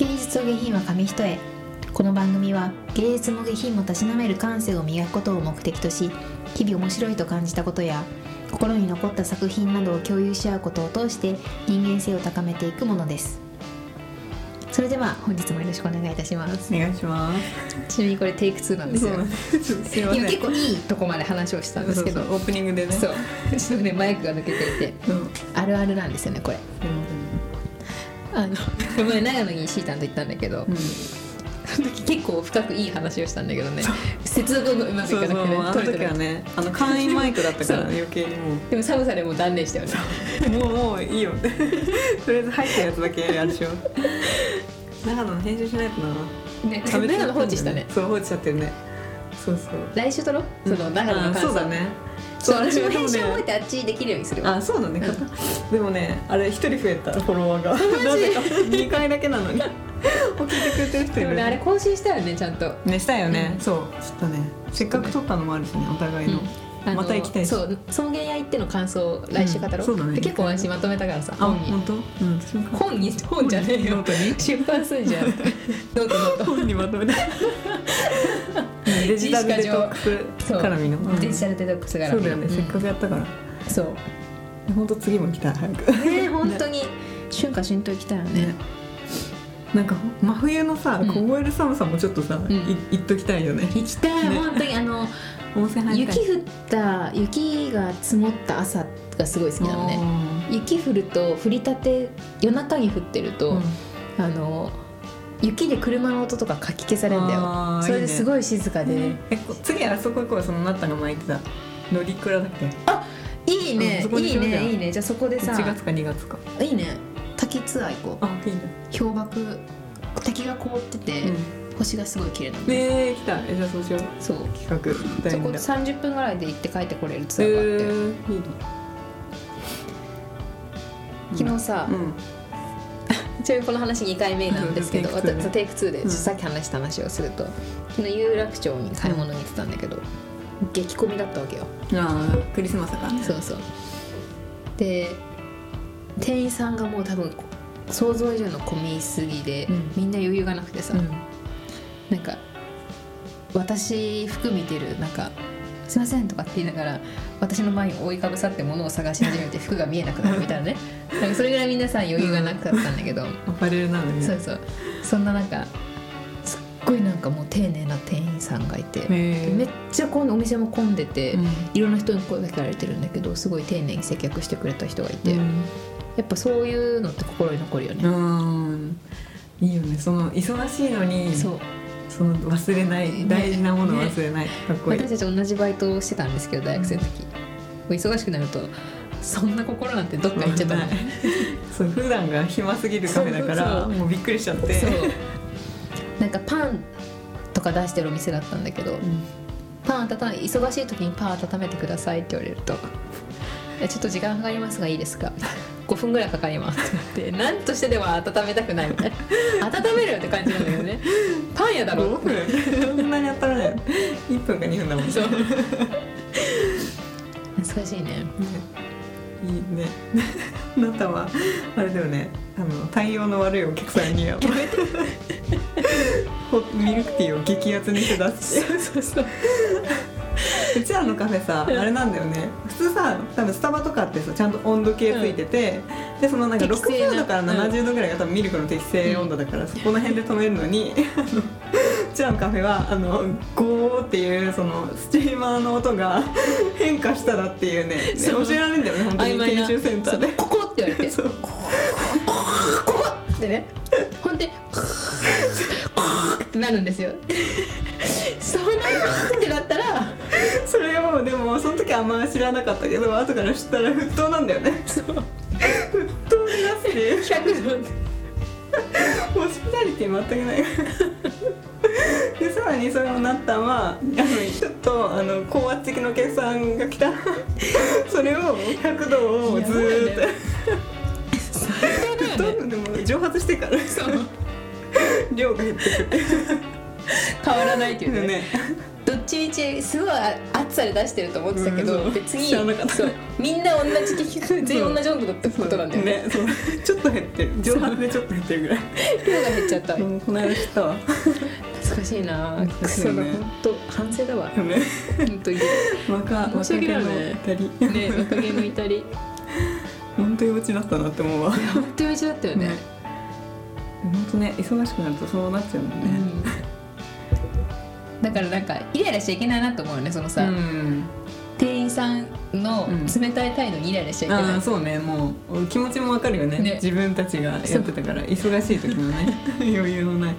芸術と下品は紙一重。この番組は芸術も下品もたしなめる感性を磨くことを目的とし日々面白いと感じたことや心に残った作品などを共有し合うことを通して人間性を高めていくものです。それでは本日もよろしくお願いいたします。お願いします。ちなみにこれテイク2なんですよ。す。いません。今結構いいとこまで話をしたんですけど。オープニングでね。そう。ちょっとねマイクが抜けていて。うん。あるあるなんですよねこれあのこの前長野にシータンと行ったんだけど、うん。その時結構深くいい話をしたんだけどね。接続がうまくいかなくてねあの時はいねあの簡易マイクだったから余計にもでも寒さでもう断念したよねうもうもういいよ。とりあえず入ったやつだけやるしよう。長野の編集しないとな。ね長野放置したね。そう放置しちゃってるね。そうそう。来週撮ろう？その長野のあ感想。そうだねそう私もでも編集覚えねてあっちできるようにするわあそうだね。でもねあれ一人増えた。フォロワーが。なぜか。2回だけなのに。聞いてくれてる人いるでもねあれ更新したよねちゃんと。ねしたよね、うん。そう。ちょっとねせっかく録ったのもあるしねお互いの、あのまた行きたいし。そう送迎屋行っての感想を来週語ろう,、うんそうだね。で結構私まとめたからさあ本に。本当？うん本に本じゃねえよ。ノートに出版すんじゃん。ノートノート。本にまとめた デジタルデトックス絡みの、うんデジタルデトックスがそうだよね、せっかくやったから。そう。本当次も来たい早く。ね本当に春夏春冬行きたいよね。ね。なんか真冬のさ、うん。凍える寒さもちょっとさ、ん。い行っときたいよね。行きたい、ね。本当にあの雪降った雪が積もった朝がすごい好きなのね。雪降ると降りたて夜中に降ってると、うん。あの雪で車の音とかかき消されるんだよ。あーそれですごい静かで。いいね。えこ次あそこ行こう。よそのなったが巻いてた。乗り倉だっけいいね。うんそこにいいしようじゃん。ねいいね。じゃあそこでさ。1月か2月か。いいね。滝ツアー行こあいいね。う氷瀑。滝が凍ってて、星がすごい綺麗なの。ねえ来た。えじゃあそうしよう。そう。企画。そこ第二弾30分ぐらいで行って帰ってこれるツえアーがあって、ー、いいね。昨日さ、うん ちなみにこの話2回目なんですけどうんテイテイク2で、うん。さっき話した話をすると昨日有楽町に買い物に行ってたんだけど、激混みだったわけよ。ああクリスマスかそうそう。で店員さんがもう多分想像以上の混みすぎで、うん。みんな余裕がなくてさ、うん。なんか私服見てるなんか「すいません」とかって言いながら私の前に覆いかぶさって物を探し始めて服が見えなくなるみたいなねなんかそれぐらい皆さん余裕がなかったんだけど、アパレルなのにねそうそう。そんななんかすっごいなんかもう丁寧な店員さんがいて、へめっちゃ混んでお店も混んでて、うん。いろんな人に声かけられてるんだけどすごい丁寧に接客してくれた人がいて、うん。やっぱそういうのって心に残るよね、うん。いいよね。その忙しいのにそう。その忘れない、ね。大事なものを忘れない、かっこいい。私たち同じバイトをしてたんですけど大学生の時、忙しくなるとそんな心なんてどっか行っちゃったのないそう普段が暇すぎるカフェだからもうびっくりしちゃって。そう。なんかパンとか出してるお店だったんだけど、うん。パン温め忙しい時にパン温めてくださいって言われると「えちょっと時間かかりますがいいですか?」5分ぐらいかかりますって。何としてでも温めたくないみたいな。温めるよって感じなんだけどね。パン屋だろ？5分そんなにやったらね1分か2分だもんね。そう。懐かしいねいいね。あなたはあれだよね。あの対応の悪いお客さんには ホミルクティーを激アツにして出す。っていうそうそう。うちらのカフェさあれなんだよね。普通さ多分スタバとかってさちゃんと温度計ついてて、でそのなんか適正な。60度から70度ぐらいが多分ミルクの適正温度だから、そこの辺で止めるのにあのうちらのカフェはあのゴーっていうそのスチーマーの音が変化したらっていうねねそう。教えられるんだよね本当に研修センターで。ここって言われて。そうここってね。ほんでってなるんですよ。そうなるってなったらそれがもうでもその時あんま知らなかったけど後から知ったら沸騰なんだよね。そう。沸騰になって100度ホスピタリティ全くない。でさらにそれをなったんはあのちょっとあの高圧的なお客さんが来た。それを100度をずーっと。どんどんでも蒸発してから。量が減ってくって変わらないっていうね。ねどっちみちすごい暑さで出してると思ってたけど、うん別にみんな同じ結局全員同じ温度だってことなんだよね。ねそう。ちょっと減ってる。蒸発でちょっと減ってるぐらい。量が減っちゃった。うんこの間知ったわ。懐かしいな。クソだ本当反省だわ。ね。本当に。ね若申し訳ないよね若気の至り。本当幼稚だったなって思うわ。本当に一緒だったよね。ね。本当ね忙しくなるとそうなっちゃうもんね。うんだからなんかイライラしちゃいけないなと思うよねそのさ、うん。店員さんのうん。冷たい態度にイライラしちゃいけない、ああそうねもう気持ちもわかるよね。ね。自分たちがやってたから忙しい時のね 余裕のない。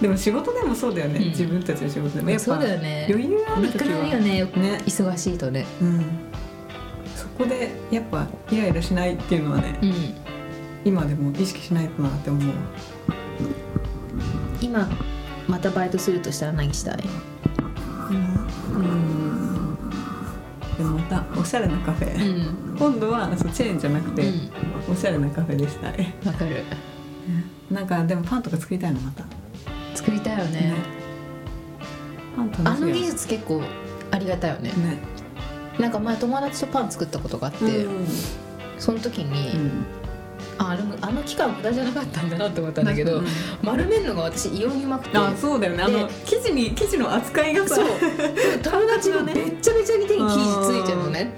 でも仕事でもそうだよね、うん。自分たちの仕事でも。やっぱね。余裕ある時はよねね。忙しいとね。うん。そこでやっぱイライラしないっていうのはねうん。今でも意識しないとなって思う。わ今またバイトするとしたら何したい？うん。でもまたおしゃれなカフェ、うん。今度はそうチェーンじゃなくて、うん。おしゃれなカフェでしたい。わかる。なんかでもパンとか作りたいのまた。作りたいよね。パン楽しいあの技よ術結構ありがたいよね。ね。なんか前友達とパン作ったことがあって、うん。その時に、うんああれもあの期間無駄じゃなかったんだなって思ったんだけど、うん丸めるのが私異様にうまくて。あそうだよね。あの生地に生地の扱いがさそう。友達がめっちゃめちゃに手に生地ついちゃうのね。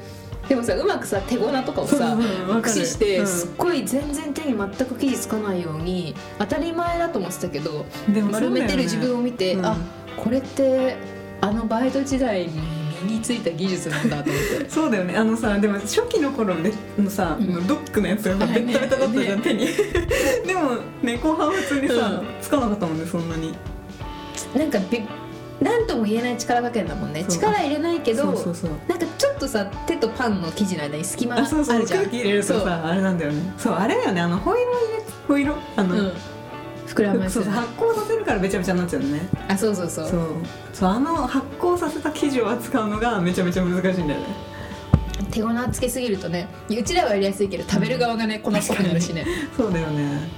でもさうまくさ手粉とかをさ駆使して、うん。すっごい全然手に全く生地つかないように当たり前だと思ってたけどね。丸めてる自分を見て、うん。あこれってあのバイト時代に身についた技術なんだと思って。そうだよね。あのさでも初期の頃ねのさ、うん。ドックのやつがベッタベタだったじゃん、ね手に。でもね後半普通にさ、うん。つかなかったもんねそんなに。なんかびなんとも言えない力加減だもんね。そう。力入れないけどそうそうそう。なんかちょっとさ手とパンの生地の間に隙間ああそうそうるじゃん。空気入れるとそう。さあれなんだよね。そうあれだよね。あのホイロ入れホイロ？あの、うん膨らませる。そうそう発酵させるからべちゃべちゃになっちゃうのね。あそうそうそう。そう。そうあの発酵させた生地を扱うのがめちゃめちゃ難しいんだよね。手粉つけすぎるとねうちらはやりやすいけど食べる側がね粉っぽくなるしね。そうだよね。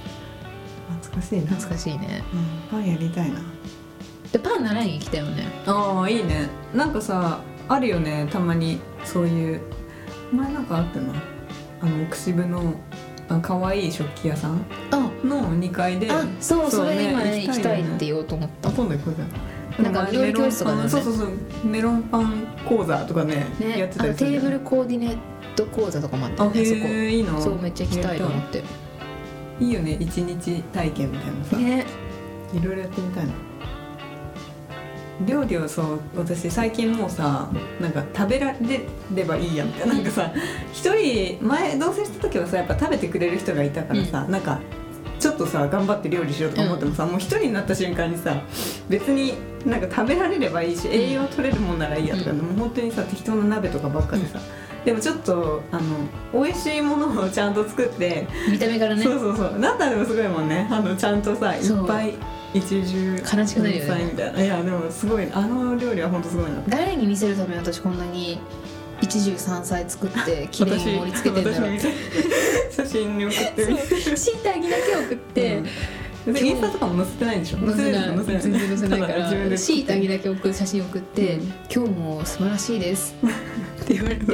懐かしいな、懐かしいね。うん、パンやりたいな。でパン習いに来たよね。ああいいね。なんかさあるよねたまに。そういう前なんかあったな。あの奥渋のあ可愛い食器屋さんあの2階であそうそれね今ね。行きたいって言おうと思った。あ今度行こうじゃん。なんか料理教室とかねメロンパンそうそうそうメロンパン講座とかねやってたりテーブルコーディネート講座とかもあったあよねそこいいな。そうめっちゃ行きたいと思って。いいよね一日体験みたいなさ、ね。いろいろやってみたいな料理をそう私最近もうさなんか食べられればいいやみたいななんかさ一人前同棲した時はさやっぱ食べてくれる人がいたからさ、なんかちょっとさ頑張って料理しようとか思ってもさ、もう一人になった瞬間にさ別になんか食べられればいいし栄養取れるもんならいいやとか、うん。もう本当にさ適当な鍋とかばっかでさ、でもちょっとあの美味しいものをちゃんと作って見た目からね。そうそうそう。だったらでもすごいもんね。あのちゃんとさいっぱい一重悲しくなるよね。みたいないやでもすごいあの料理は本当すごいな。誰に見せるために私こんなに一汁三菜作って 綺麗に盛り付けてんだろう写真に送って。みてそう椎茸だけ送って、う。ん。でインスタとかも載せてないでしょ？載せない。載せない。全然載せないから。で椎茸だけ送る写真送って、うん。今日も素晴らしいです。って言われて。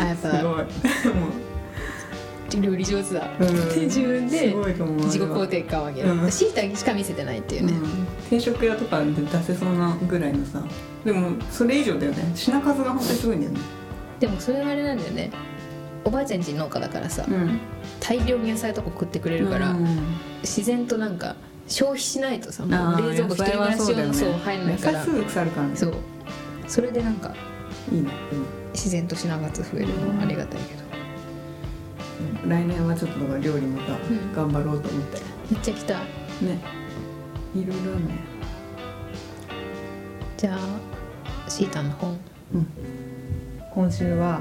あやっぱすごい。も料理上手だ。う、うん、って自分で自己肯定感を上げる。うん。椎茸しか見せてないっていうね、うん。定食屋とかで出せそうなぐらいのさ。でもそれ以上だよね。品数が本当にすごいんだよね。でもそれはあれなんだよね。おばあちゃんち農家だからさ、うん。大量に野菜とか送ってくれるから、うん。自然となんか消費しないとさもう冷蔵庫一人暮らし用のそう入んないから。すぐ腐るからね。そう。それでなんかいいね、自然と品数増えるのはありがたいけど。うん来年はちょっと料理またん。頑張ろうと思って、めっちゃ来た。ね。いろいろあるね。じゃあシータの本。今週は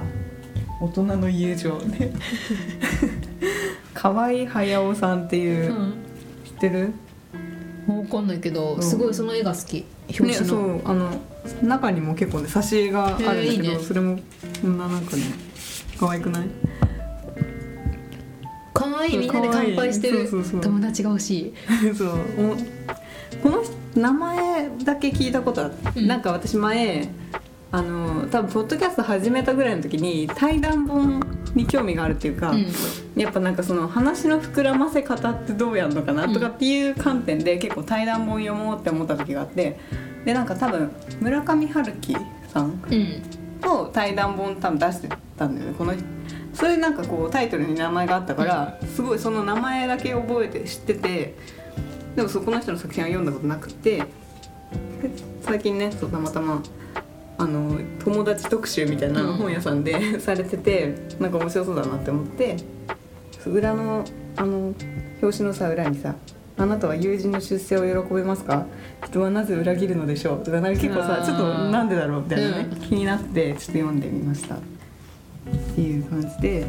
大人の友情ね。河合隼さんっていう、知ってる？分かんないけどうん。すごいその絵が好き。表ねそうあの中にも結構ね挿絵があるんだけど、いいね。それもこんななんかね可愛くない？かわいいみんなで乾杯してる。友達が欲しい。そう。おこの名前だけ聞いたことある、うん。なんか私前あの多分ポッドキャスト始めたぐらいの時に対談本に興味があるっていうか、うん。やっぱなんかその話の膨らませ方ってどうやるのかなとかっていう観点で結構対談本読もうって思った時があってでなんか多分村上春樹さんうん。と対談本多分出してたんだよね。この人そういうなんかこうタイトルに名前があったからすごいその名前だけ覚えて知っててでもそこの人の作品は読んだことなくてで最近ねそうたまたまあの友達特集みたいなうん。本屋さんで されててなんか面白そうだなって思って裏のあの表紙のさ裏にさ「あなたは友人の出世を喜べますか人はなぜ裏切るのでしょう?」とかなんか結構さちょっとなんでだろうみたいなね、うん。気になってちょっと読んでみましたっていう感じで。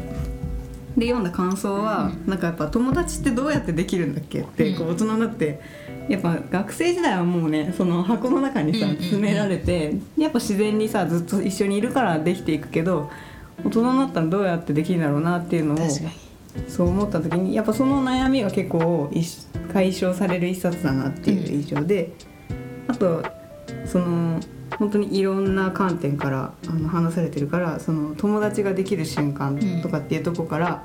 で読んだ感想は、なんかやっぱ友達ってどうやってできるんだっけって、うん。こう大人になってやっぱ学生時代はもうねその箱の中にさ詰められて、やっぱ自然にさずっと一緒にいるからできていくけど大人になったらどうやってできるんだろうなっていうのをそう思った時にやっぱその悩みが結構一解消される一冊だなっていう印象で、あとその本当にいろんな観点からあの話されてるからその友達ができる瞬間とかっていうとこから、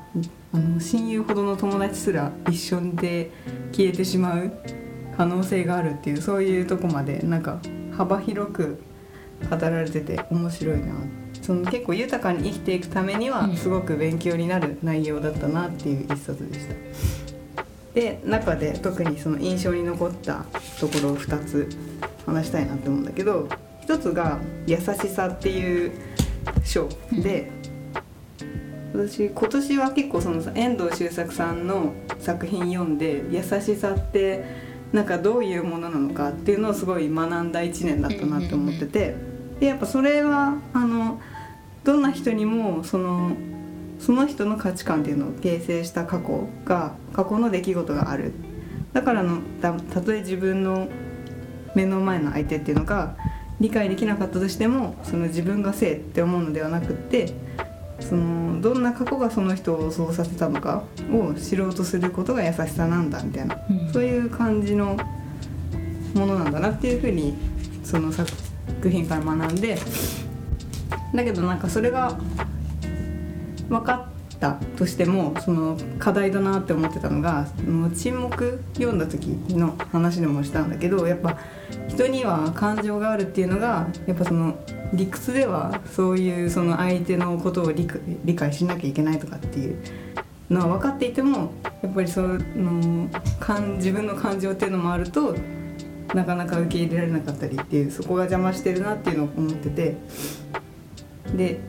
あの親友ほどの友達すら一瞬で消えてしまう可能性があるっていうそういうとこまでなんか幅広く語られてて面白いな。その結構豊かに生きていくためにうん。はすごく勉強になる内容だったなっていう一冊でした。で中で特にその印象に残ったところを2つ話したいなって思うんだけど一つが「優しさ」っていう章で、私今年は結構その遠藤周作さんの作品読んで優しさってなんかどういうものなのかっていうのをすごい学んだ1年だったなって思っててでやっぱそれはあのどんな人にもそのその人の価値観っていうのを形成した過去が過去の出来事がある。だからのたたとえ自分の目の前の相手っていうのが理解できなかったとしてもその自分が正って思うのではなくってそのどんな過去がその人をそうさせたのかを知ろうとすることが優しさなんだみたいな、うん。そういう感じのものなんだなっていうふうにその作品から学んでだけどなんかそれが分かったとしてもその課題だなって思ってたのがその沈黙読んだ時の話でもしたんだけどやっぱ人には感情があるっていうのがやっぱその理屈ではそういうその相手のことを理解しなきゃいけないとかっていうのは分かっていてもやっぱりその感自分の感情っていうのもあるとなかなか受け入れられなかったりっていうそこが邪魔してるなっていうのを思ってて。で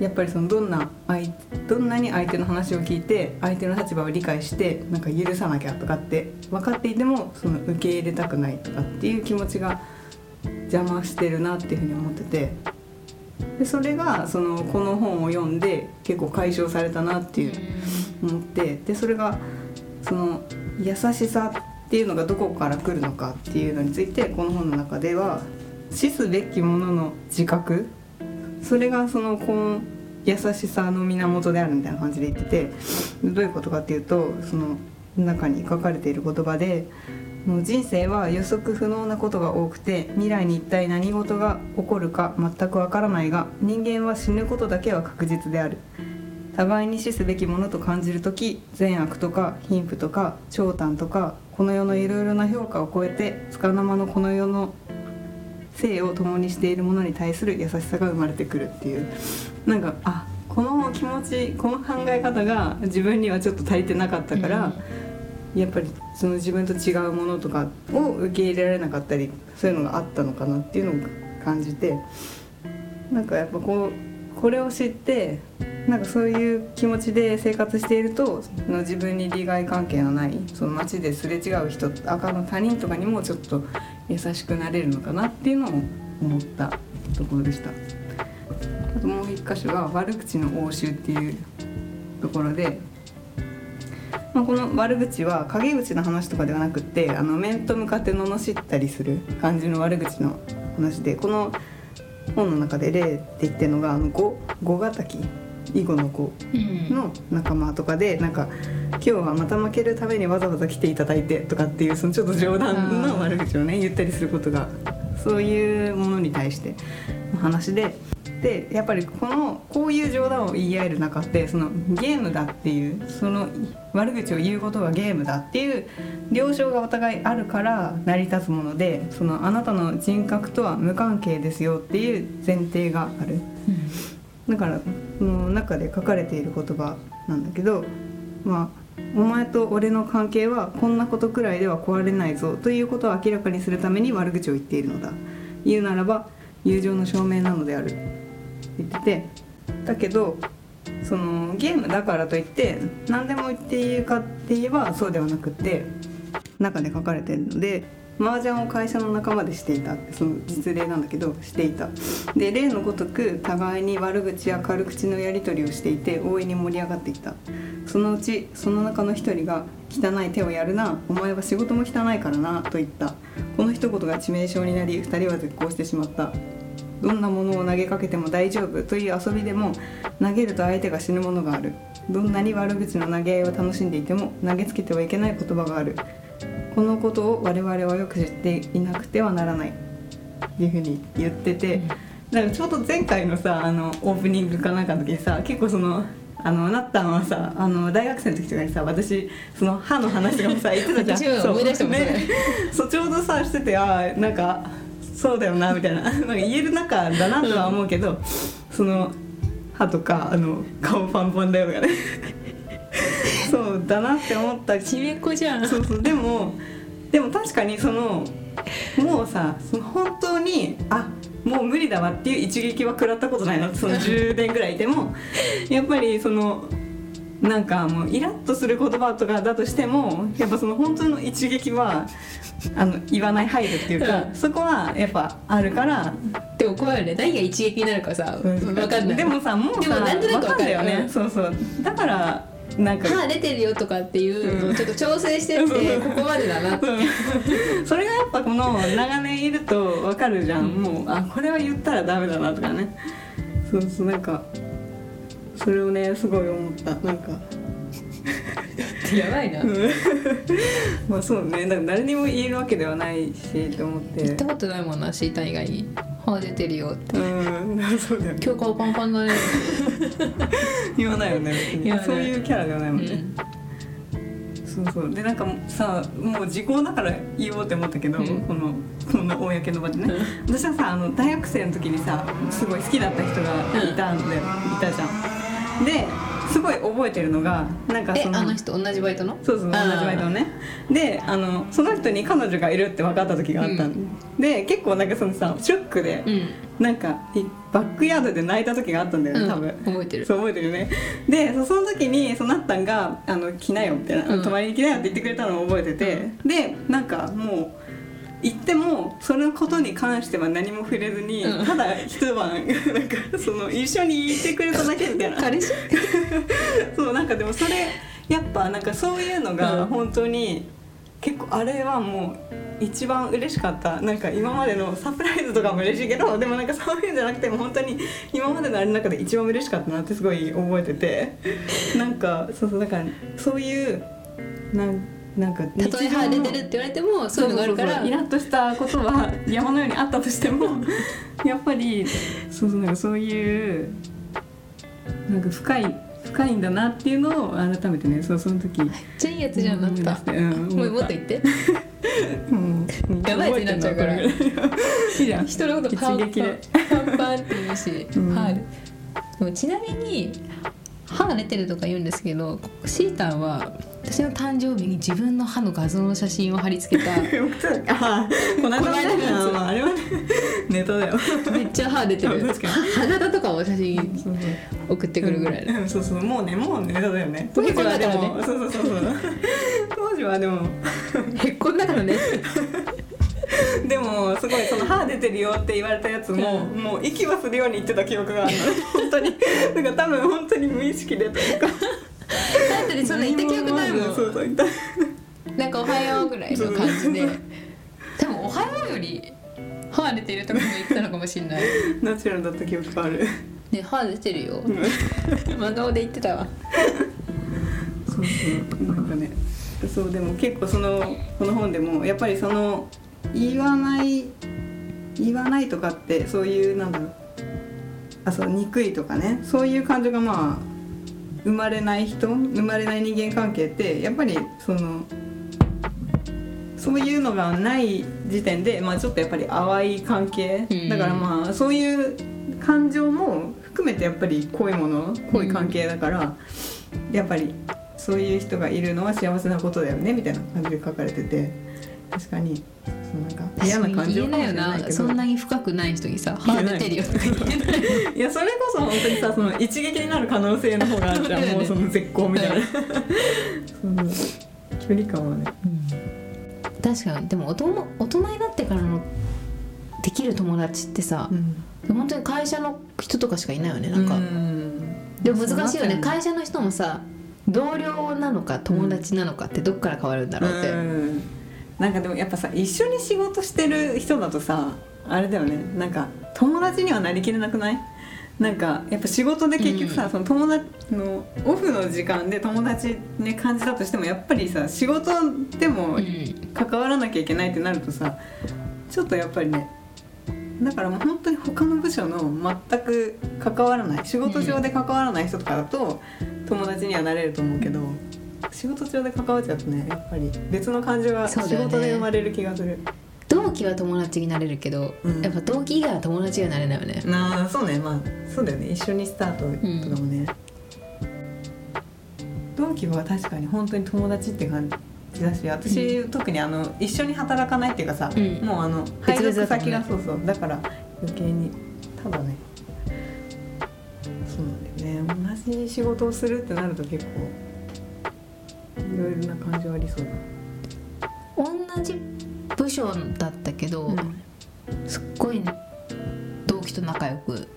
やっぱりそのどんな相どんなに相手の話を聞いて相手の立場を理解してなんか許さなきゃとかって分かっていてもその受け入れたくないとかっていう気持ちが邪魔してるなっていうふうに思っててでそれがそのこの本を読んで結構解消されたなっていう思ってでそれがその優しさっていうのがどこから来るのかっていうのについてこの本の中では死すべきものの自覚それがそのこの優しさの源であるみたいな感じで言っててどういうことかっていうとその中に書かれている言葉でもう人生は予測不能なことが多くて未来に一体何事が起こるか全くわからないが人間は死ぬことだけは確実である。互いに死すべきものと感じる時善悪とか貧富とか長短とかこの世のいろいろな評価を超えて束の間のこの世の生を共にしているものに対する優しさが生まれてくるっていう。なんかあこの気持ちこの考え方が自分にはちょっと足りてなかったから、やっぱりその自分と違うものとかを受け入れられなかったりそういうのがあったのかなっていうのを感じてなんかやっぱこうこれを知ってなんかそういう気持ちで生活しているとその自分に利害関係のないその街ですれ違う人赤の他人とかにもちょっと優しくなれるのかなっていうのを思ったところでした。あともう一箇所が「悪口の応酬」っていうところで、まあ、この悪口は陰口の話とかではなくってあの面と向かって罵ったりする感じの悪口の話でこの本の中で例って言ってるのがあの五五ヶ滝囲碁の子うん。の仲間とかでなんか今日はまた負けるためにわざわざ来ていただいてとかっていうそのちょっと冗談の悪口をね言ったりすることがそういうものに対しての話ででやっぱりこのこういう冗談を言い合える中ってそのゲームだっていうその悪口を言うことがゲームだっていう了承がお互いあるから成り立つものでそのあなたの人格とは無関係ですよっていう前提がある。だからその中で書かれている言葉なんだけどまあお前と俺の関係はこんなことくらいでは壊れないぞということを明らかにするために悪口を言っているのだ。言うならば友情の証明なのである言っててだけどそのゲームだからといって何でも言っていいかって言えばそうではなくって中で書かれてるので麻雀を会社の仲間でしていたその実例なんだけどしていた。で例のごとく互いに悪口や軽口のやり取りをしていて大いに盛り上がっていた。そのうちその中の一人が「汚い手をやるなお前は仕事も汚いからな」と言った。この一言が致命傷になり二人は絶交してしまった。どんなものを投げかけても大丈夫という遊びでも投げると相手が死ぬものがある。どんなに悪口の投げ合いを楽しんでいても投げつけてはいけない言葉がある。このことを我々はよく知っていなくてはならない。っていうふうに言ってて、だからちょうど前回のさあのオープニングかなんかの時にさ結構そのあのなったんはさあの大学生の時とかにさ私その歯の話とかもさ言ってたじゃん。私も思い出したもんそうちょうどさしててあーなんかそうだよなみたいな。なんか言える中だなとは思うけど、その歯とかあの顔パンパンだよとかね。そうだなって思った。ちめっこじゃん。そうそう。でもでも確かにそのもうさその本当にあもう無理だわっていう一撃は食らったことないなその10年ぐらいいても。やっぱりそのなんかもうイラッとする言葉とかだとしてもやっぱその本当の一撃はあの言わない配慮っていうか、うん。そこはやっぱあるからでも怖いよね何が一撃になるかさ分かんない。でもさもうさでもなんとなくわかんだよね、うんそうそう。だからなんか歯出てるよとかっていうのをちょっと調整してうんってここまでだなって。うん。それがやっぱこの長年いると分かるじゃん、もうあこれは言ったらダメだなとかね。そうそうなんかそれをねすごい思った。なんか。やばいな。うん。まあそうね。だから誰にも言えるわけではないしと思って。言ったことないもんなシータン以外に。歯出てるよって。うん。そうだよね。今日顔パンパンだね。言わないよね別に。そういうキャラではないもんね、うん。そうそう。でなんかさもう時効だから言おうって思ったけど、うん。このこの公の場でね、私はさあの大学生の時にさすごい好きだった人がいたんだよ、いたじゃんですごい覚えてるのがなんかそのえあの人同じバイトの？そうそう同じバイトのね。であのその人に彼女がいるって分かった時があったん。で、結構なんかそのさショックで、うん。なんかいバックヤードで泣いた時があったんだよね多分、うん覚えてる。そう覚えてるね。でそその時にそのなったんが「あの来なよ」みたいな、うん泊まりに来なよ」って言ってくれたのを覚えてて、でなんかもう行ってもそのことに関しては何も触れずに、うん。ただ一晩 なんかその一緒にいてくれただけみたいな。彼氏？そうなんかでもそれやっぱなんかそういうのうん。が本当に結構あれはもう一番嬉しかった。なんか今までのサプライズとかも嬉しいけどでもなんかそういうんじゃなくても本当に今までのあれの中で一番嬉しかったなってすごい覚えてて。なんかそうそうだからそういうなんなんかたとえ歯出てるって言われてもそういうのがあるから。イラッとしたことは山のようにあったとしても やっぱりそうそうなんかそういうなんか深い深いんだなっていうのを改めてねそうその時。めっちゃいいやつじゃんなった。うんもうもっと言って。うんやばいやつになっちゃうから。いいじゃん。人のことパンパンパンパンって言うし、うん。歯でもちなみに歯が出てるとか言うんですけどシータンは私の誕生日に自分の歯の画像の写真を貼り付けた。あこの間のやつこの間のやつまああれはねネタだよ。めっちゃ歯出てる。確かに。鼻だとかも写真送ってくるぐらいうんそうそう。もうねもうネタだよね。当時はでもそうそうそうそう。当時はでも。へっこんだからね。でもすごいその歯出てるよって言われたやつも、もう息はするように言ってた記憶があるの。ね本当に。だから多分本当に無意識でというかだってそんな言った記憶ないもん。そうそう。なんか「おはよう」ぐらいの感じで。でも「おはよう」より歯出てるとかも言ったのかもしれない。ナチュラルだった記憶がある。ね歯出てるよ。真顔で言ってたわ。そうそう。なんかね。そうでも結構そのこの本でもやっぱりその言わない言わないとかってそういうなんだろう。あそう憎いとかね。そういう感情がまあ生まれない人生まれない人間関係ってやっぱりそのそういうのがない時点で、まあ、ちょっとやっぱり淡い関係、うん。だからまあそういう感情も含めてやっぱり濃いもの濃い関係だから、やっぱりそういう人がいるのは幸せなことだよねみたいな感じで書かれてて確かになんか嫌な感情かもしれないけど。なそんなに深くない人にさ歯出てるよとか言えない。いやそれこそ本当にさその一撃になる可能性の方があるじゃんねもうその絶好みたいな。距離感はね。確かに。でも大人大人になってからのできる友達ってさ、本当に会社の人とかしかいないよねなんか、でも難しいよね。会社の人もさ同僚なのか友達なのかってどっから変わるんだろうって、うんなんかでもやっぱさ一緒に仕事してる人だとさあれだよね。なんか友達にはなりきれなくない？なんかやっぱ仕事で結局さ、うん。その友達のオフの時間で友達ね感じたとしてもやっぱりさ仕事でもうん。関わらなきゃいけないってなるとさちょっとやっぱりねだからもう本当に他の部署の全く関わらない仕事上で関わらない人とかだと友達にはなれると思うけど仕事上で関わっちゃうとねやっぱり別の感情が仕事で生まれる気がする。同期は友達になれるけど、うん。やっぱ同期以外は友達にはなれないよね、なあそうね。まあそうだよね。一緒にスタートとかもね、同期は確かに本当に友達って感じだし私、特にあの一緒に働かないっていうかさ、うん。もうあの配属先がそうそう。だから余計にただね。そうなんだよね。同じ仕事をするってなると結構いろいろな感情ありそうだ。同じ部署だったけど、すっごい同期と仲良く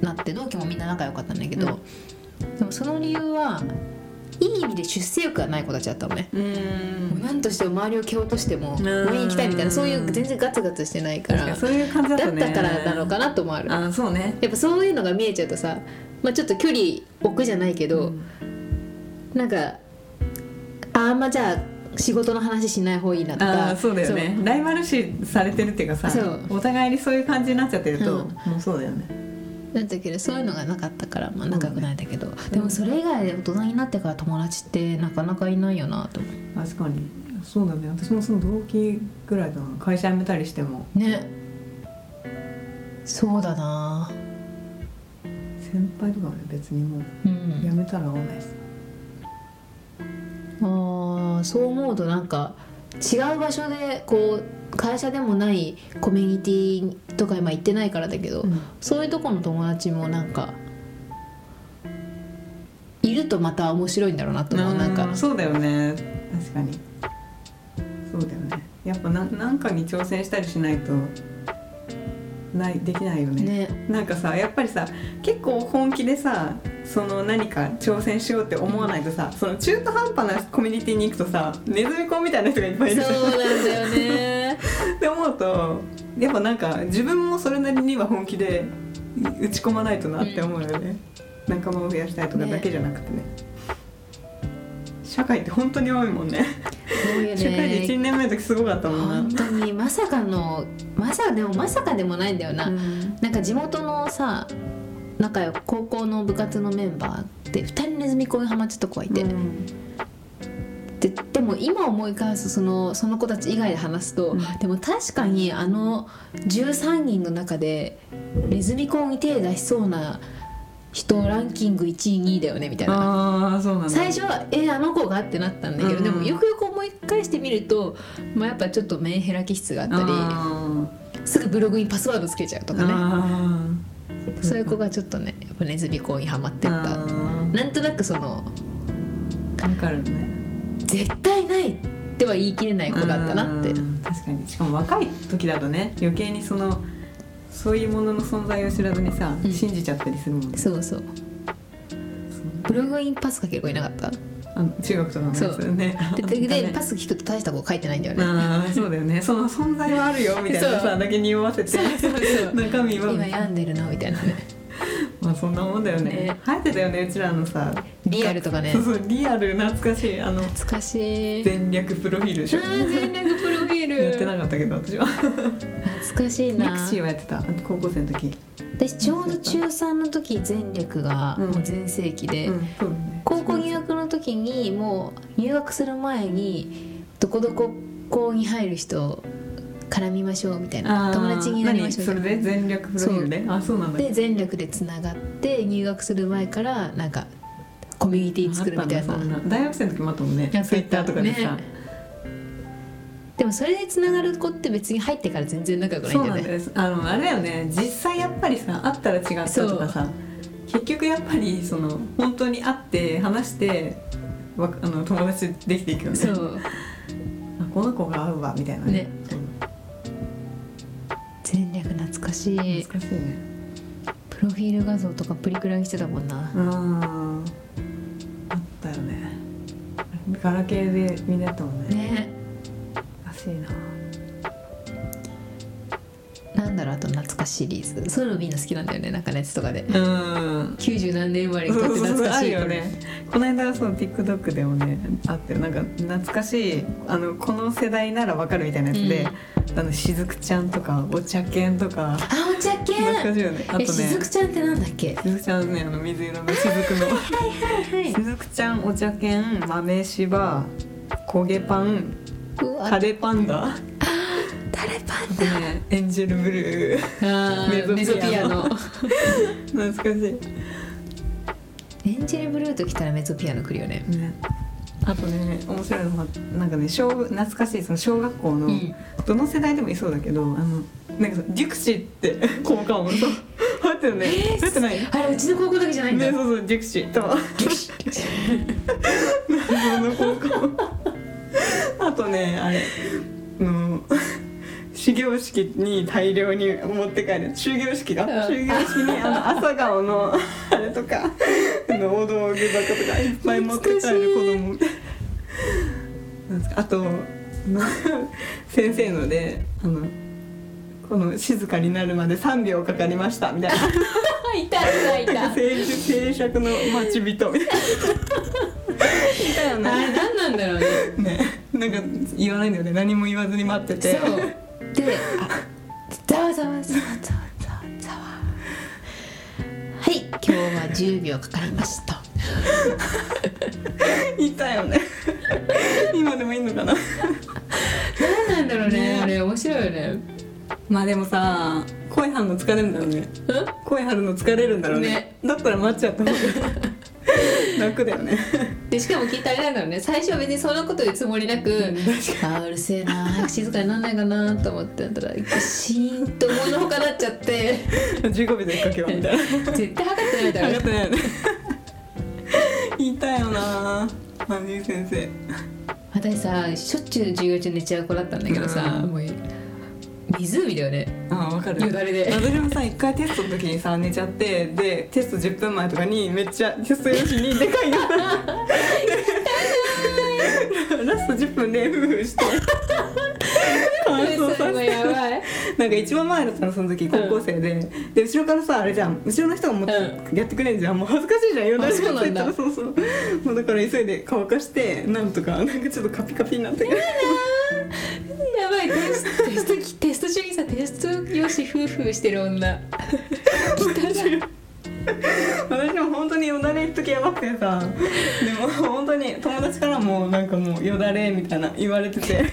なって同期もみんな仲良かったんだけど、でもその理由はいい意味で出世欲がない子たちだったのね、うもう何としても周りを蹴落としても上に行きたいみたいなそういう全然ガツガツしてないからそういう感じだだとね。ったからなのかなともある。あそうね。やっぱそういうのが見えちゃうとさ、まあ、ちょっと距離置くじゃないけど、なんかああんまじゃあ仕事の話しない方がいいなとか。ああそうだよね。ライバル視されてるっていうかさそう。お互いにそういう感じになっちゃってると、うん。もうそうだよね。そうだけどそういうのがなかったから、まあ、仲良くないんだけど、でもそれ以外で大人になってから友達ってなかなかいないよなと思確かに。そうだね。私もその同期ぐらいだな。会社辞めたりしても。うね。そうだな。先輩とかはね別にもううん。辞めたら会わないですあーそう思うとなんか違う場所でこう会社でもないコミュニティとか今行ってないからだけど、うん。そういうとこの友達もなんかいるとまた面白いんだろうなと思う。なんかそうだよね。確かに。そうだよね。やっぱななんかに挑戦したりしないとないできないよね。ね。なんかさやっぱりさ結構本気でさその何か挑戦しようって思わないとさその中途半端なコミュニティに行くとさネズミ子みたいな人がいっぱいいるそうなんだよね。って思うとやっぱなんか自分もそれなりには本気で打ち込まないとなって思うよね、仲間を増やしたいとかだけじゃなくてね。社会って本当に多いもんね社会でね。1年目の時すごかったもんな、本当にまさかのまさかでもまさかでもないんだよな、うん。なんか地元のさ仲良く高校の部活のメンバーで2人ネズミ子にハマってた子がいて、うん。ででも今思い返すそのその子たち以外で話すと、うん。でも確かにあの13人の中でネズミ子に手出しそうな人ランキング1位2位だよねみたいな。ああそうなんだ。最初は「えあの子が?」ってなったんだけど、うん。でもよくよく思い返してみると、まあ、やっぱちょっとメンヘラ気質があったりあすぐブログにパスワードつけちゃうとーかね。そういう子がちょっとねやっぱネズミ子にハマってった。なんとなくそのわかるね。絶対ないっては言い切れない子だったなって。うん。確かに。しかも若い時だとね余計にそのそういうものの存在を知らずにさ、うん。信じちゃったりするもんね。そうそう。ブログにパスかける子いなかった？あの中学とかのやつね。ででいたね。でパス聞くと大したこと書いてないんだよね。ああそうだよね。その存在はあるよみたいなさだけ匂わせてそうそうそう。中身は。今病んでるの？みたいなね。まあそんなもんだよね。ね。流行ってたよねうちらのさ。リアルとかね。そうそうリアル懐かしいあの懐かしい。全略プロフィールでしょ。全略プロフィールやってなかったけど私は。懐かしいミなクシーはやってた。高校生の時。私ちょうど中3の時前略がうん。もう全盛期で、うんそうだね。高校入学の時にもう入学する前にどこどこ校に入る人絡みましょうみたいな友達になりましょう何それで全略プロフィールであそうなんだ。で全力でつながって入学する前からなんかコミュニティ作るみたいな。大学生の時もあったもんね。ツイッターとかでさ、ねでもそれでつながる子って別に入ってから全然仲良くないそうなんんだよねです。あのあれだよね。実際やっぱりさ会ったら違ったとかさ結局やっぱりその本当に会って話してわあの友達できていくよね。そう。あこの子が合うわみたいなね。全略懐かしい。懐かしいね。プロフィール画像とかプリクラにしてたもんな。うん。あったよね。ガラケーでみんなやったもんね。ねしいな。なんだろうあと懐かしいシリーズ。そういうのみんな好きなんだよねなんかネットとかで。うん。90何年生まれにとって懐かしいよね。この間そう TikTok でもねあってなんか懐かしいあのこの世代ならわかるみたいなやつで、あのしずくちゃんとかお茶犬とか。あお茶犬。懐かしいよね。あとねえしずくちゃんってなんだっけ？しずくちゃんねあの水色のしずくの。はい。しずくちゃんお茶犬豆柴焦げパンカレパンダ？タレパンあとねエンジェルブルー。メメゾピアノノ懐かしい。エンジェルブルーときたらメゾピアノ来るよね。ね。あとね面白いのがなんかね小懐かしいその小学校の、うん。どの世代でもいそうだけどあのなんかさデュクシーって 効果音。さ入ってるね。入ってない？あれうちの高校だけじゃないんだ。ねそうそうデュクシー。と 謎の効果音あとねあれあの始業式に大量に持って帰る終業式が？うん。終業式にあの朝顔の あれとかあのお道具箱とかいっぱい持って帰る子供。みたい。ななんですかあと先生のであのこの静かになるまで3秒かかりましたみたいな。いたいたいた。静静寂の待ち人みたいな。いたよあねれ何なんだろうね。ねなんか言わないんだよね。何も言わずに待ってて。そう。であざわざわざわざわざわ。ざわはい。今日は10秒かかりました。いたよね。今でもいいのかな。何なんだろうね。ね。あれ面白いよね。まあでもさ声張るの疲れるんだろうね。声張るの疲れるんだろうね。ね。だったら待っちゃった方が 楽だよね。でしかも聞いてあれなんだろうね。最初は別にそんなこと言うつもりなくあーうるせえな早く静かになんないかなと思ってたらシーンと思いのほかなっちゃって。15秒でかけようみたいな。絶対測ってないだろ。上がってない。よねいたよなマミー先生。私さしょっちゅう授業中寝ちゃう子だったんだけどさ、うん。もう湖だよね。ああわかる。よだれで。私もさ一回テストの時にさ寝ちゃってでテスト10分前とかにめっちゃテスト用紙にでかいの。ラスト10分でフーフーして。乾燥さやばい。なんか一番前だったのその時高校生で、で後ろからさあれじゃん。後ろの人がもうやってくれんじゃん。もう恥ずかしいじゃんよだれあそうなんだ。ついたらそうそう。もうだから急いで乾かしてなんとかなんかちょっとカピカピになったけど やばいテストテストテスト中にさテスト用紙フーフーしてる女。私も本当によだれ一時やばくてさ。でも本当に友達からもなんかもうよだれみたいな言われてて。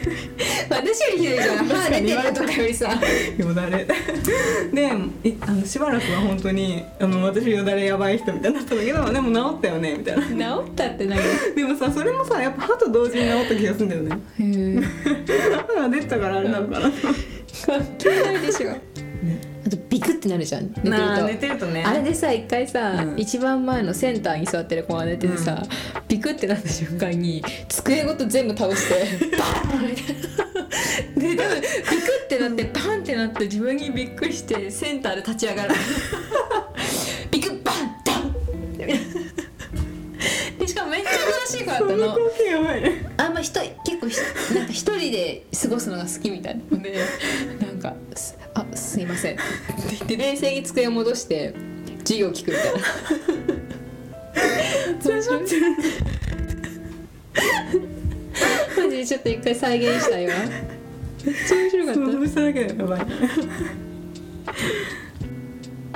私よりひどいじゃん。歯出てるとかよりさ。よだれ。でいあのしばらくは本当にあの私よだれやばい人みたいになったんだけどでも治ったよねみたいな。治ったって何？へでもさそれもさやっぱ歯と同時に治った気がするんだよね。え 歯が出てたからあれなのかな関係 ないでしょあとビクってなるじゃん寝てると。寝てるとね。あれでさ一回さ、うん。一番前のセンターに座ってる子が寝ててさ、ビクってなった瞬間に机ごと全部倒して バーンみたいなで多分ビクってなってバンってなって自分にびっくりしてセンターで立ち上がる。ビクッバンダンでしかもめっちゃ優しい子だったの光景やばいね。あんま人結構ひなんか一人で過ごすのが好きみたいなので なんかす「あすいません」って言って冷静に机を戻して授業聞くみたいな。面白い。マジでちょっと一回再現したいわ。めっちゃ面白かった。想像しただけでやばい。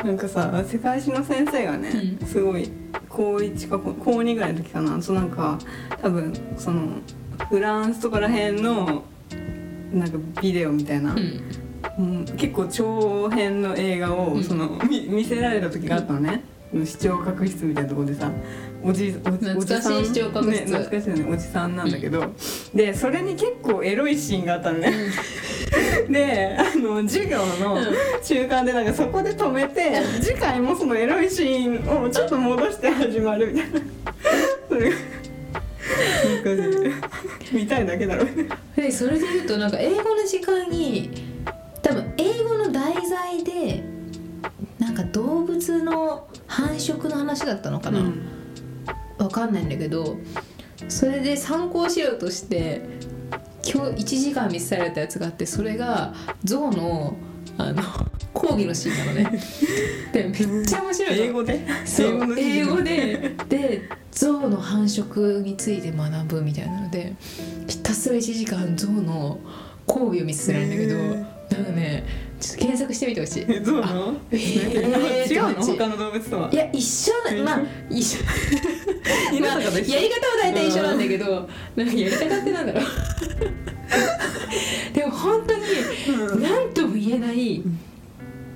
なんかさ世界史の先生がね、うん。すごい高1か高高2ぐらいの時かな。そうなんか多分そのフランスとからへんのなんかビデオみたいな、うんうん結構長編の映画を、うん。そのみ見せられた時があったのね、視聴覚室みたいなところでさおじおじ懐かしい視聴覚室。ね、懐かしいよねおじさんなんだけど、でそれに結構エロいシーンがあったのね、であの授業の中間でなんかそこで止めて次回もそのエロいシーンをちょっと戻して始まるみたいな。それが見たいだけだろうね。でそれで言うとなんか英語の時間に多分英語の題材でなんか動物の繁殖の話だったのかな、わかんないんだけどそれで参考資料として今日1時間見せられたやつがあってそれが象のあの講義のシーンなのね。でめっちゃ面白いの。英語で？そうの英語で。で象の繁殖について学ぶみたいなのでひたすら1時間象の講義を見せられるんだけどへなんかねちょっと検索してみてほしい。えどうなの？えー違うの？他の動物とは？いや一緒なまあ一緒。犬 まあ、やり方は大体一緒なんだけどなんかやり方ってなんだろう。でも本当にうん。何とも言えない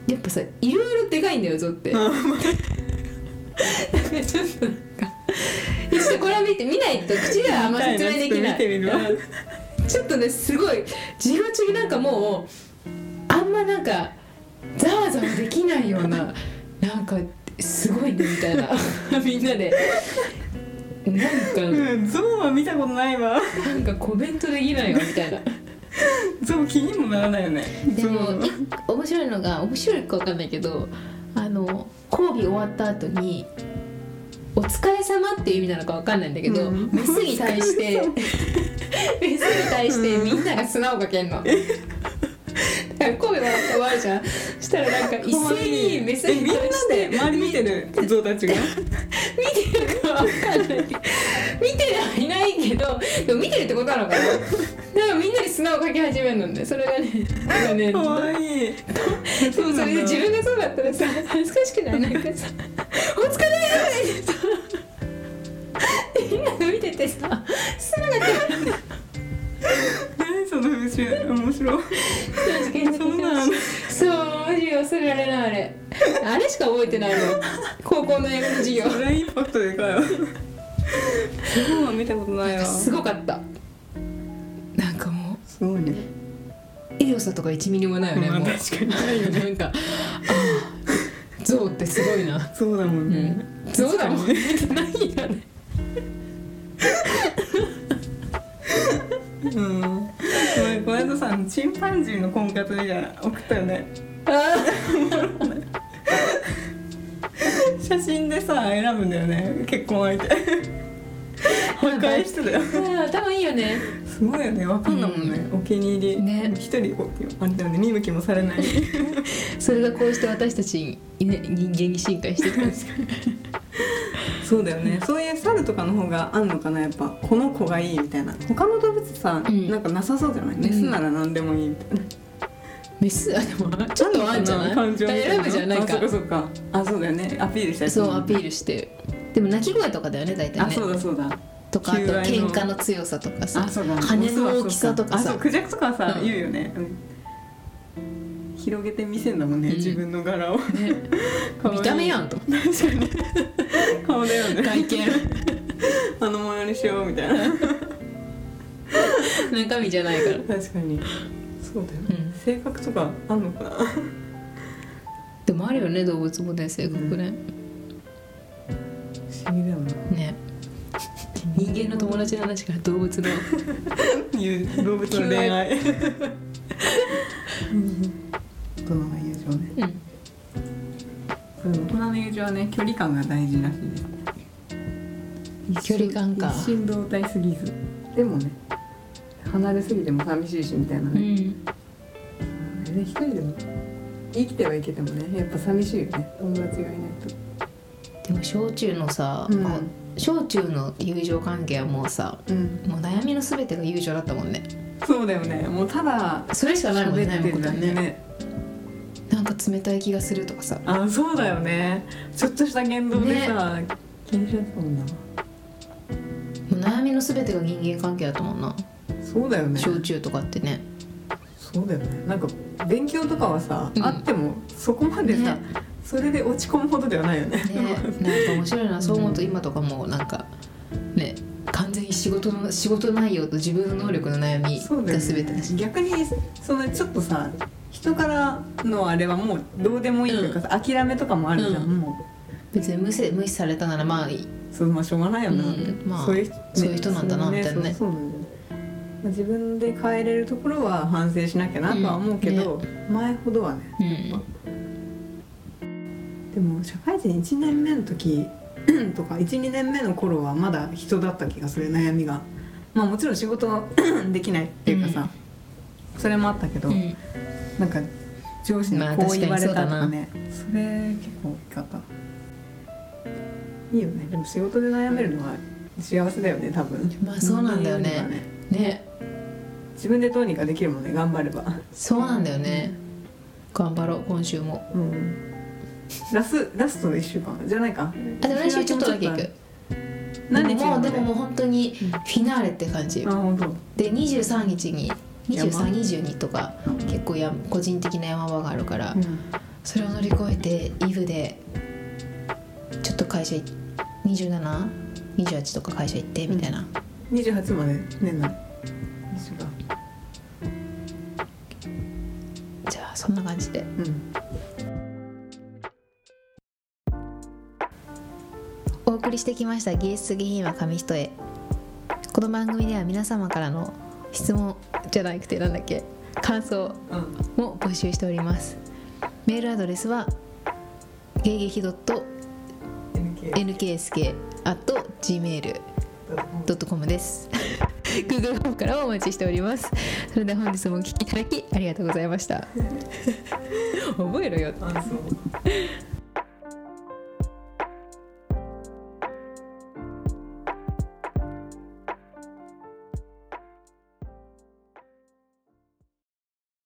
やっぱさいろいろでかいんだよゾウって。なんかちょっとなんかちょっとこれは見て見ないと口ではあんま説明できない。ちょっとねすごい授業中になんかもうあんまなんかざわざわできないようななんかすごいねみたいな みんなで。なんかうんゾウは見たことないわ。なんかコメントできないわみたいな。ゾウ気にもならないよね。でもい面白いのが面白いか分かんないけどあの交尾終わった後に「お疲れ様っていう意味なのか分かんないんだけど、うん。メスに対して メスに対してみんなが砂をかけんの。だから交尾終わって終わるじゃんそしたらなんか一斉にメスえみんなで周り見てるゾウたちが？見てるかわかんない。見てはいないけどでも見てるってことなのかな。だからみんなで砂をかけ始めるのねそれがね なんかね。かわい。いでもそれで自分がそうだったらさ恥ずかしくない？なんかさ「お疲れ!」って。さ みんなが見ててさ砂が出る何その節面白い。そうなのそうマジ忘れられないあれ。あれしか覚えてないの。高校の英語の授業。それはインパクトでかいわ。ゾウは見たことないわ。すごかった。なんかもすごいね。うエロさとか1ミリもないよね、まあもう。確かにないよね。なんかああ象ってすごいな。そうだもんね、象だもんね。ないよね さチンパンジーの婚活みたいな送ったよね。あ写真でさ選ぶんだよね。結婚相手。破壊してたよ。あ頭いいよね。すごいよね。わかんないもんね、お気に入り。ね。一人あれだよね。見向きもされない。それがこうして私たちに、ね、人間に進化してきたんですよそうだよね。そういう猿とかの方があんのかなやっぱ。この子がいいみたいな。他の動物さ、うん。なんかなさそうじゃない？メスなら何でもいいみたいな、メス？あでもちょっとあんじゃない。感情みたいな選ぶじゃんないあそっかかそっか。あそうだよね。アピールしたりするそうアピールして。でも鳴き声とかだよね大体あねそうだそうだ。とかあと喧嘩の強さとかさ。あそうだ。羽の大きさとかさ。あそうクジャクとか。さ、うん言うよね、うん広げて見せんだもんね、うん。自分の柄をね見た目やんと確か。に顔だよね。外見。あの模様にしようみたいな。中身じゃないから。確かに。そうだよね、うん。性格とかあんのかな。でもあるよね動物もね性格ね、不思議だよな。ね。人間の友達の話から動物の。動物の恋愛。大人の友情ね。うんそう大人の友情はね距離感が大事らしいです。距離感か。一心同体すぎず。でもね離れすぎても寂しいしみたいなね、うん。ね一人でも生きてはいけてもねやっぱ寂しいよね。友達がいないと。でも小中のさ、うん。もう小中の友情関係はもうさうん。もう悩みの全てが友情だったもんね。そうだよね。もうただそれしかないもんね喋って悩むことはねか冷たい気がするとかさ。あそうだよね。ちょっとした言動でさ、気にしちゃったもんな。悩みの全てが人間関係だったもんな。そうだよね。小中とかってね。そうだよね。なんか勉強とかはさ、うん。あってもそこまでさ、ね。それで落ち込むほどではないよね。ね。なんか面白いな。そう思うと今とかもなんかね完全に仕事の仕事内容と自分の能力の悩みが全てだし、ね逆にそのちょっとさ人からのあれはもうどうでもいいというかさ、諦めとかもあるじゃん、うん。も別に無視無視されたならまあいい、うそうまあしょうがないよな、うん。まあそういう、ねそういう人なんだなみたいなね。そうそうなんだよ。まあ自分で変えれるところは反省しなきゃなとは思うけど、前ほどはね。うん。でも社会人1年目の時 とか12年目の頃はまだ人だった気がする悩みが。まあもちろん仕事 できないっていうかさ、それもあったけど、うん。なんか上司にまあこう言われたと確かにかね、それ結構大きかった。いいよね。でも仕事で悩めるのは幸せだよね多分。まあそうなんだよね。人間よりはね。自分でどうにかできるもんね頑張れば。そうなんだよね。頑張ろう今週も。うんラスラストで1週間じゃないか。あでも来週ちょっとだけ行く。何日もうでももうう本当にフィナーレって感じあ本当。で23日に山2322とか結構や個人的な山場があるから、うん。それを乗り越えてイブでちょっと会社い2728とか会社行ってみたいな、28まで年内じゃあそんな感じで。うんお送りしてきました芸術下品は紙一重この番組では皆様からの質問じゃなくてなんだっけ？感想も募集しております。メールアドレスは芸劇 NK .nksk.gmail.com です。Google フォームからお待ちしております。それでは本日もお聞きいただきありがとうございました。覚えろよ